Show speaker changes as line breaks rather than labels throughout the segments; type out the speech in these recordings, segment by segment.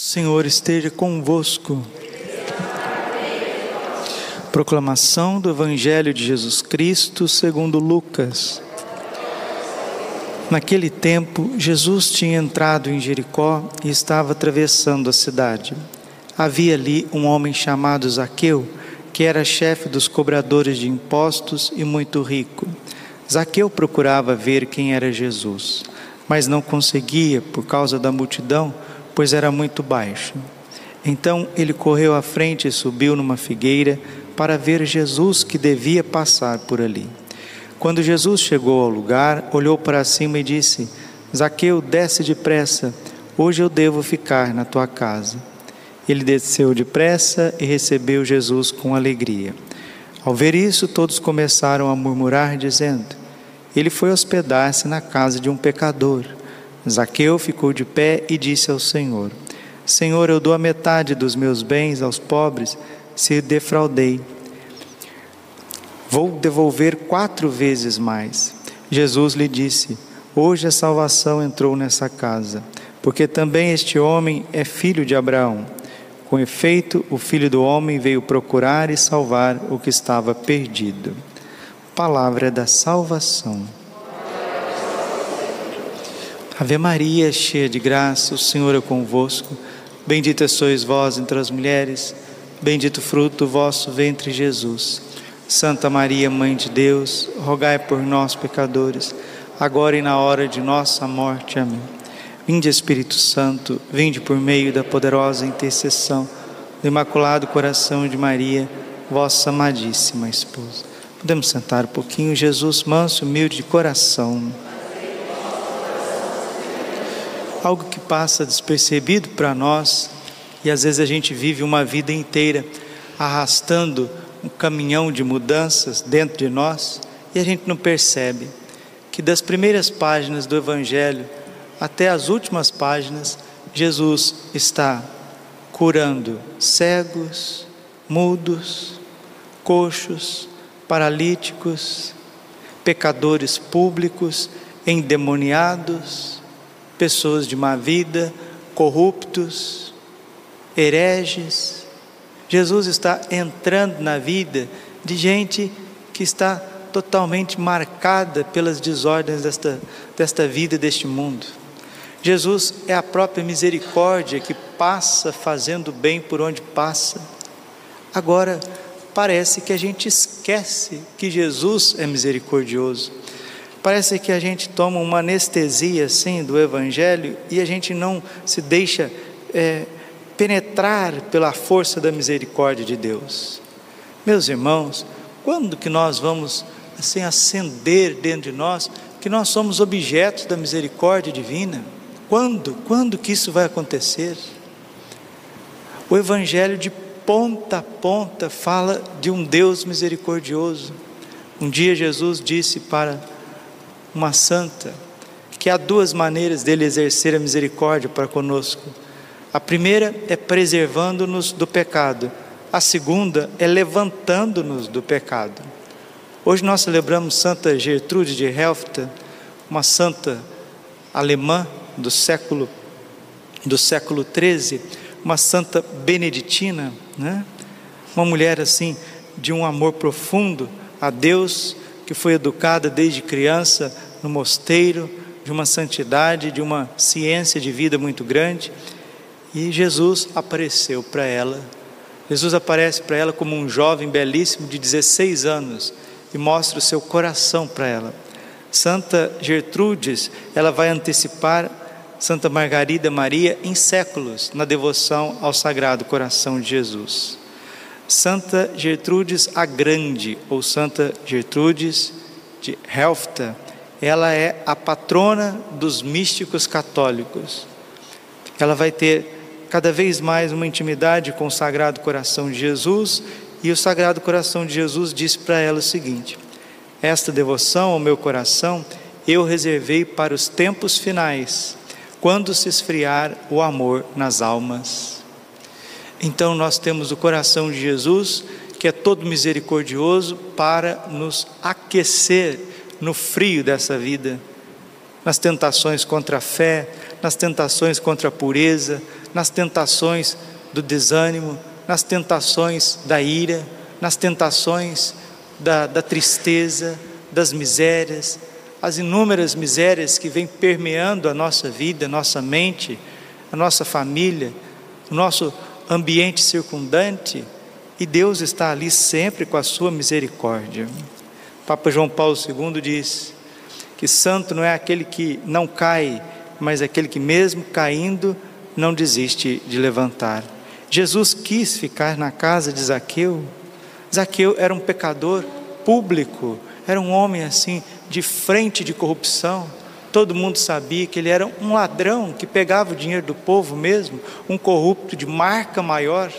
Senhor esteja convosco. Proclamação do Evangelho de Jesus Cristo segundo Lucas. Naquele tempo, Jesus tinha entrado em Jericó e estava atravessando a cidade. Havia ali um homem chamado Zaqueu, que era chefe dos cobradores de impostos e muito rico. Zaqueu procurava ver quem era Jesus, mas não conseguia por causa da multidão pois era muito baixo. Então ele correu à frente e subiu numa figueira para ver Jesus que devia passar por ali. Quando Jesus chegou ao lugar, olhou para cima e disse: Zaqueu, desce depressa, hoje eu devo ficar na tua casa. Ele desceu depressa e recebeu Jesus com alegria. Ao ver isso, todos começaram a murmurar, dizendo: Ele foi hospedar-se na casa de um pecador. Zaqueu ficou de pé e disse ao Senhor: Senhor, eu dou a metade dos meus bens aos pobres, se defraudei. Vou devolver quatro vezes mais. Jesus lhe disse: Hoje a salvação entrou nessa casa, porque também este homem é filho de Abraão. Com efeito, o filho do homem veio procurar e salvar o que estava perdido. Palavra da salvação. Ave Maria, cheia de graça, o Senhor é convosco. Bendita sois vós entre as mulheres, bendito fruto do vosso ventre, Jesus. Santa Maria, Mãe de Deus, rogai por nós, pecadores, agora e na hora de nossa morte. Amém. Vinde, Espírito Santo, vinde por meio da poderosa intercessão do Imaculado Coração de Maria, vossa amadíssima esposa. Podemos sentar um pouquinho, Jesus, manso, humilde de coração algo que passa despercebido para nós e às vezes a gente vive uma vida inteira arrastando um caminhão de mudanças dentro de nós e a gente não percebe que das primeiras páginas do Evangelho até as últimas páginas, Jesus está curando cegos, mudos, coxos, paralíticos, pecadores públicos, endemoniados pessoas de má vida, corruptos, hereges. Jesus está entrando na vida de gente que está totalmente marcada pelas desordens desta, desta vida, deste mundo. Jesus é a própria misericórdia que passa fazendo bem por onde passa. Agora, parece que a gente esquece que Jesus é misericordioso. Parece que a gente toma uma anestesia assim do Evangelho e a gente não se deixa é, penetrar pela força da misericórdia de Deus. Meus irmãos, quando que nós vamos assim acender dentro de nós que nós somos objetos da misericórdia divina? Quando? Quando que isso vai acontecer? O Evangelho de ponta a ponta fala de um Deus misericordioso. Um dia Jesus disse para uma santa, que há duas maneiras dele exercer a misericórdia para conosco. A primeira é preservando-nos do pecado, a segunda é levantando-nos do pecado. Hoje nós celebramos Santa Gertrude de Helfta, uma santa alemã do século do século 13, uma santa beneditina, né? Uma mulher assim de um amor profundo a Deus, que foi educada desde criança no mosteiro, de uma santidade, de uma ciência de vida muito grande. E Jesus apareceu para ela. Jesus aparece para ela como um jovem belíssimo de 16 anos e mostra o seu coração para ela. Santa Gertrudes, ela vai antecipar Santa Margarida Maria em séculos na devoção ao Sagrado Coração de Jesus. Santa Gertrudes a Grande, ou Santa Gertrudes de Helfta, ela é a patrona dos místicos católicos. Ela vai ter cada vez mais uma intimidade com o Sagrado Coração de Jesus, e o Sagrado Coração de Jesus diz para ela o seguinte: Esta devoção ao meu coração eu reservei para os tempos finais, quando se esfriar o amor nas almas. Então nós temos o coração de Jesus, que é todo misericordioso, para nos aquecer no frio dessa vida, nas tentações contra a fé, nas tentações contra a pureza, nas tentações do desânimo, nas tentações da ira, nas tentações da, da tristeza, das misérias, as inúmeras misérias que vêm permeando a nossa vida, a nossa mente, a nossa família, o nosso ambiente circundante, e Deus está ali sempre com a sua misericórdia. Papa João Paulo II diz que santo não é aquele que não cai, mas aquele que, mesmo caindo, não desiste de levantar. Jesus quis ficar na casa de Zaqueu. Zaqueu era um pecador público, era um homem assim, de frente de corrupção. Todo mundo sabia que ele era um ladrão que pegava o dinheiro do povo mesmo, um corrupto de marca maior.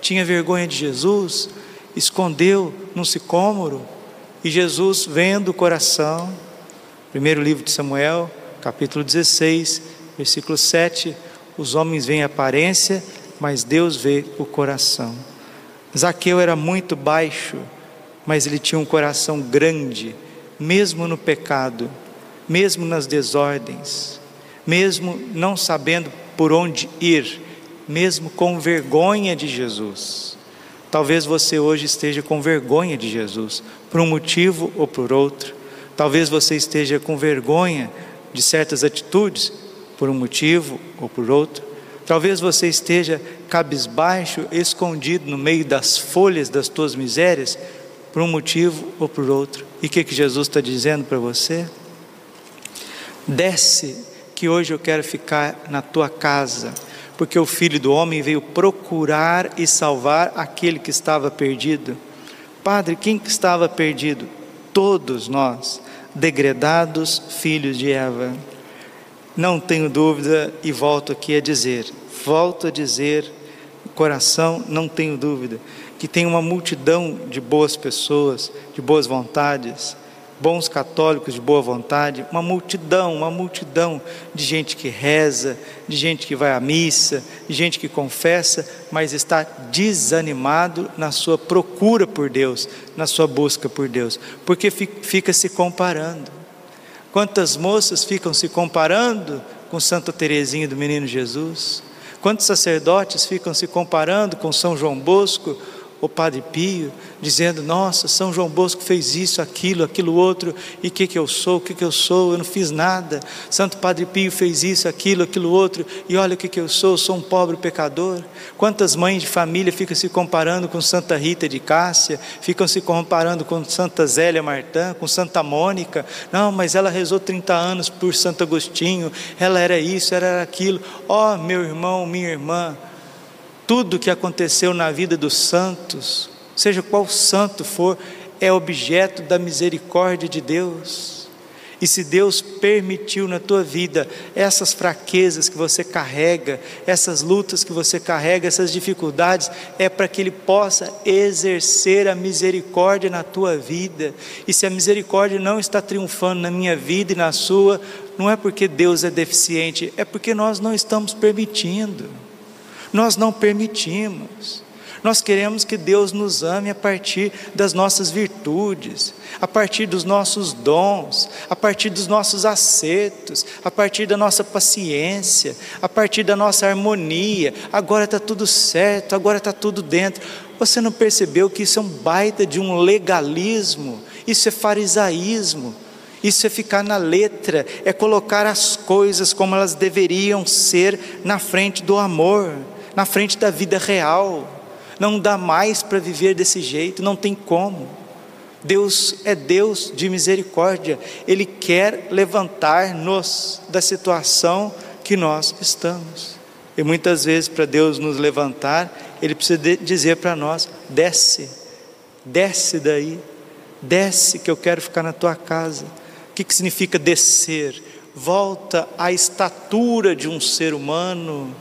Tinha vergonha de Jesus, escondeu num sicômoro. E Jesus, vendo o coração, primeiro livro de Samuel, capítulo 16, versículo 7, os homens veem a aparência, mas Deus vê o coração. Zaqueu era muito baixo, mas ele tinha um coração grande, mesmo no pecado, mesmo nas desordens, mesmo não sabendo por onde ir, mesmo com vergonha de Jesus. Talvez você hoje esteja com vergonha de Jesus, por um motivo ou por outro. Talvez você esteja com vergonha de certas atitudes, por um motivo ou por outro. Talvez você esteja cabisbaixo, escondido no meio das folhas das tuas misérias, por um motivo ou por outro. E o que, que Jesus está dizendo para você? Desce, que hoje eu quero ficar na tua casa, porque o Filho do Homem veio procurar e salvar aquele que estava perdido. Padre, quem que estava perdido? Todos nós, degredados filhos de Eva. Não tenho dúvida e volto aqui a dizer, volto a dizer, coração, não tenho dúvida, que tem uma multidão de boas pessoas, de boas vontades, bons católicos de boa vontade, uma multidão, uma multidão de gente que reza, de gente que vai à missa, de gente que confessa, mas está desanimado na sua procura por Deus, na sua busca por Deus, porque fica se comparando. Quantas moças ficam se comparando com Santa Teresinha do Menino Jesus? Quantos sacerdotes ficam se comparando com São João Bosco o Padre Pio, dizendo: Nossa, São João Bosco fez isso, aquilo, aquilo outro, e o que, que eu sou, o que, que eu sou, eu não fiz nada. Santo Padre Pio fez isso, aquilo, aquilo outro, e olha o que, que eu sou, sou um pobre pecador. Quantas mães de família ficam se comparando com Santa Rita de Cássia, ficam se comparando com Santa Zélia Martã, com Santa Mônica. Não, mas ela rezou 30 anos por Santo Agostinho, ela era isso, ela era aquilo. Ó, oh, meu irmão, minha irmã, tudo que aconteceu na vida dos santos, seja qual santo for, é objeto da misericórdia de Deus. E se Deus permitiu na tua vida essas fraquezas que você carrega, essas lutas que você carrega, essas dificuldades, é para que Ele possa exercer a misericórdia na tua vida. E se a misericórdia não está triunfando na minha vida e na sua, não é porque Deus é deficiente, é porque nós não estamos permitindo. Nós não permitimos. Nós queremos que Deus nos ame a partir das nossas virtudes, a partir dos nossos dons, a partir dos nossos acertos, a partir da nossa paciência, a partir da nossa harmonia. Agora está tudo certo, agora está tudo dentro. Você não percebeu que isso é um baita de um legalismo? Isso é farisaísmo. Isso é ficar na letra, é colocar as coisas como elas deveriam ser na frente do amor na frente da vida real. Não dá mais para viver desse jeito, não tem como. Deus é Deus de misericórdia, Ele quer levantar-nos da situação que nós estamos. E muitas vezes, para Deus nos levantar, Ele precisa dizer para nós: desce, desce daí, desce que eu quero ficar na tua casa. O que, que significa descer? Volta à estatura de um ser humano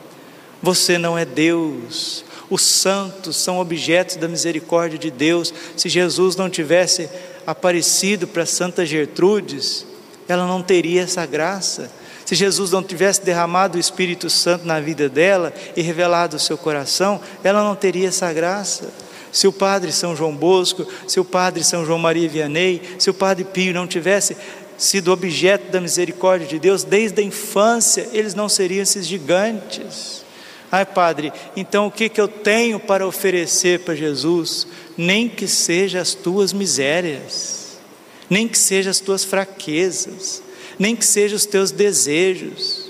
você não é Deus. Os santos são objetos da misericórdia de Deus. Se Jesus não tivesse aparecido para Santa Gertrudes, ela não teria essa graça. Se Jesus não tivesse derramado o Espírito Santo na vida dela e revelado o seu coração, ela não teria essa graça. Se o padre São João Bosco, se o padre São João Maria Vianney, se o padre Pio não tivesse sido objeto da misericórdia de Deus desde a infância, eles não seriam esses gigantes. Ai, Padre, então o que, que eu tenho para oferecer para Jesus? Nem que seja as tuas misérias, nem que seja as tuas fraquezas, nem que sejam os teus desejos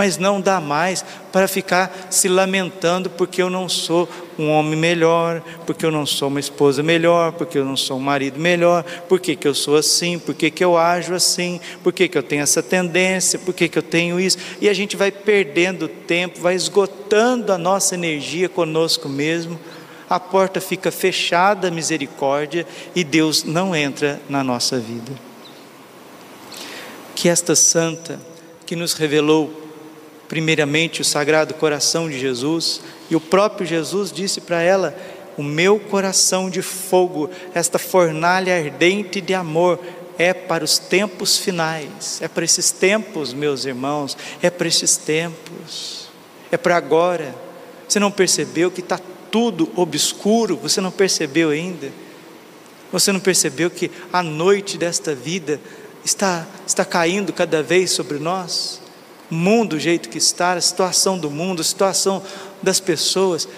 mas não dá mais para ficar se lamentando porque eu não sou um homem melhor, porque eu não sou uma esposa melhor, porque eu não sou um marido melhor, porque que eu sou assim, porque que eu ajo assim, porque que eu tenho essa tendência, porque que eu tenho isso, e a gente vai perdendo tempo, vai esgotando a nossa energia conosco mesmo, a porta fica fechada à misericórdia e Deus não entra na nossa vida. Que esta santa que nos revelou primeiramente o Sagrado Coração de Jesus, e o próprio Jesus disse para ela: O meu coração de fogo, esta fornalha ardente de amor, é para os tempos finais, é para esses tempos, meus irmãos, é para esses tempos, é para agora. Você não percebeu que está tudo obscuro? Você não percebeu ainda? Você não percebeu que a noite desta vida está, está caindo cada vez sobre nós? Mundo do jeito que está, a situação do mundo, a situação das pessoas,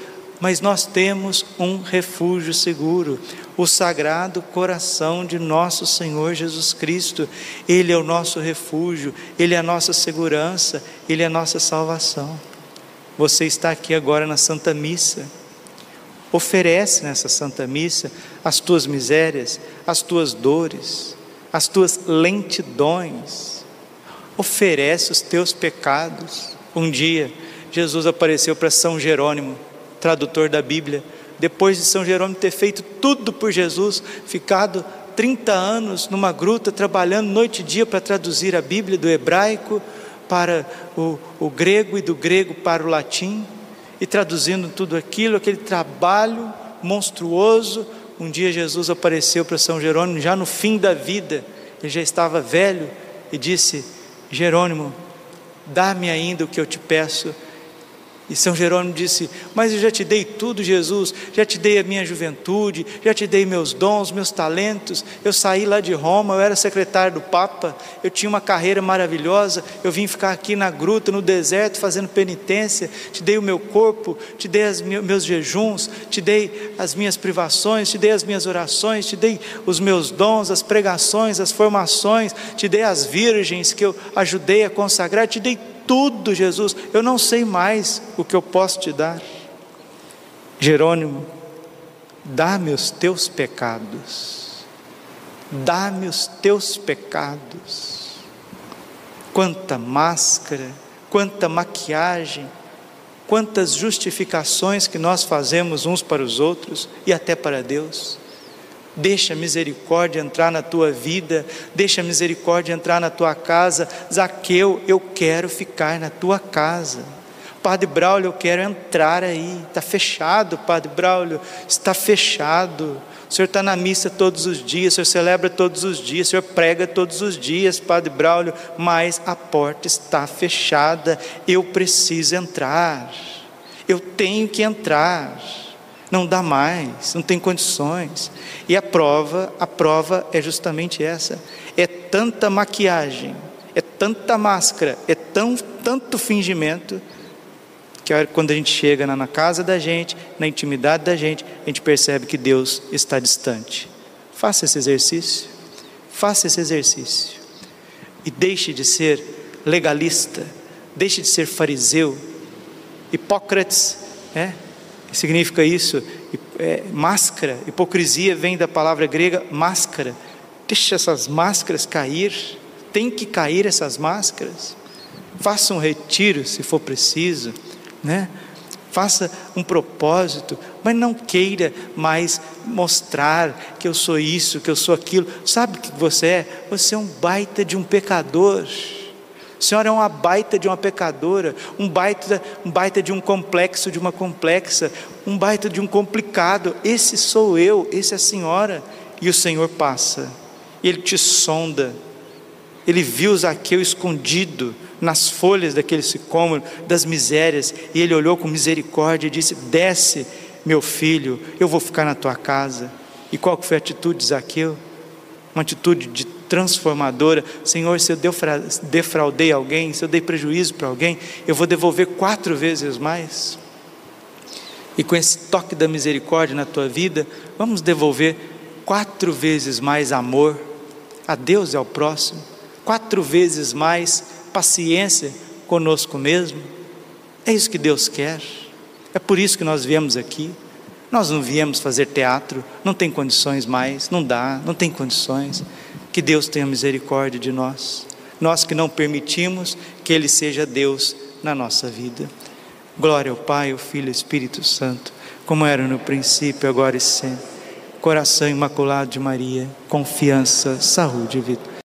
mas nós temos um refúgio seguro, o Sagrado Coração de nosso Senhor Jesus Cristo. Ele é o nosso refúgio, ele é a nossa segurança, ele é a nossa salvação. Você está aqui agora na Santa Missa. Oferece nessa Santa Missa as tuas misérias, as tuas dores, as tuas lentidões oferece os teus pecados. Um dia, Jesus apareceu para São Jerônimo, tradutor da Bíblia, depois de São Jerônimo ter feito tudo por Jesus, ficado 30 anos numa gruta, trabalhando noite e dia para traduzir a Bíblia do hebraico para o, o grego e do grego para o latim, e traduzindo tudo aquilo, aquele trabalho monstruoso. Um dia Jesus apareceu para São Jerônimo, já no fim da vida, ele já estava velho, e disse: Jerônimo, dá-me ainda o que eu te peço e São Jerônimo disse: Mas eu já te dei tudo, Jesus, já te dei a minha juventude, já te dei meus dons, meus talentos. Eu saí lá de Roma, eu era secretário do Papa, eu tinha uma carreira maravilhosa. Eu vim ficar aqui na gruta, no deserto, fazendo penitência. Te dei o meu corpo, te dei os meus jejuns, te dei as minhas privações, te dei as minhas orações, te dei os meus dons, as pregações, as formações, te dei as virgens que eu ajudei a consagrar, te dei tudo, Jesus, eu não sei mais o que eu posso te dar. Jerônimo, dá-me os teus pecados, dá-me os teus pecados. Quanta máscara, quanta maquiagem, quantas justificações que nós fazemos uns para os outros e até para Deus. Deixa a misericórdia entrar na tua vida, deixa a misericórdia entrar na tua casa. Zaqueu, eu quero ficar na tua casa. Padre Braulio, eu quero entrar aí. Está fechado, Padre Braulio, está fechado. O senhor está na missa todos os dias, o senhor celebra todos os dias, o senhor prega todos os dias, Padre Braulio, mas a porta está fechada. Eu preciso entrar, eu tenho que entrar não dá mais, não tem condições. E a prova, a prova é justamente essa. É tanta maquiagem, é tanta máscara, é tão, tanto fingimento que quando a gente chega na casa da gente, na intimidade da gente, a gente percebe que Deus está distante. Faça esse exercício. Faça esse exercício. E deixe de ser legalista, deixe de ser fariseu, Hipócrates, significa isso? É, máscara, hipocrisia vem da palavra grega máscara. Deixa essas máscaras cair, tem que cair essas máscaras. Faça um retiro se for preciso, né? Faça um propósito, mas não queira mais mostrar que eu sou isso, que eu sou aquilo. Sabe o que você é? Você é um baita de um pecador. Senhora é uma baita de uma pecadora, um baita, um baita de um complexo, de uma complexa, um baita de um complicado. Esse sou eu, esse é a senhora. E o Senhor passa, e Ele te sonda. Ele viu Zaqueu escondido nas folhas daquele sicômoro, das misérias, e ele olhou com misericórdia e disse: Desce, meu filho, eu vou ficar na tua casa. E qual foi a atitude de Zaqueu? Uma atitude de transformadora. Senhor, se eu defraudei alguém, se eu dei prejuízo para alguém, eu vou devolver quatro vezes mais. E com esse toque da misericórdia na tua vida, vamos devolver quatro vezes mais amor a Deus e ao próximo, quatro vezes mais paciência conosco mesmo. É isso que Deus quer. É por isso que nós viemos aqui. Nós não viemos fazer teatro, não tem condições mais, não dá, não tem condições. Que Deus tenha misericórdia de nós. Nós que não permitimos que Ele seja Deus na nossa vida. Glória ao Pai, ao Filho e ao Espírito Santo, como era no princípio, agora e sempre. Coração imaculado de Maria, confiança, saúde e vida.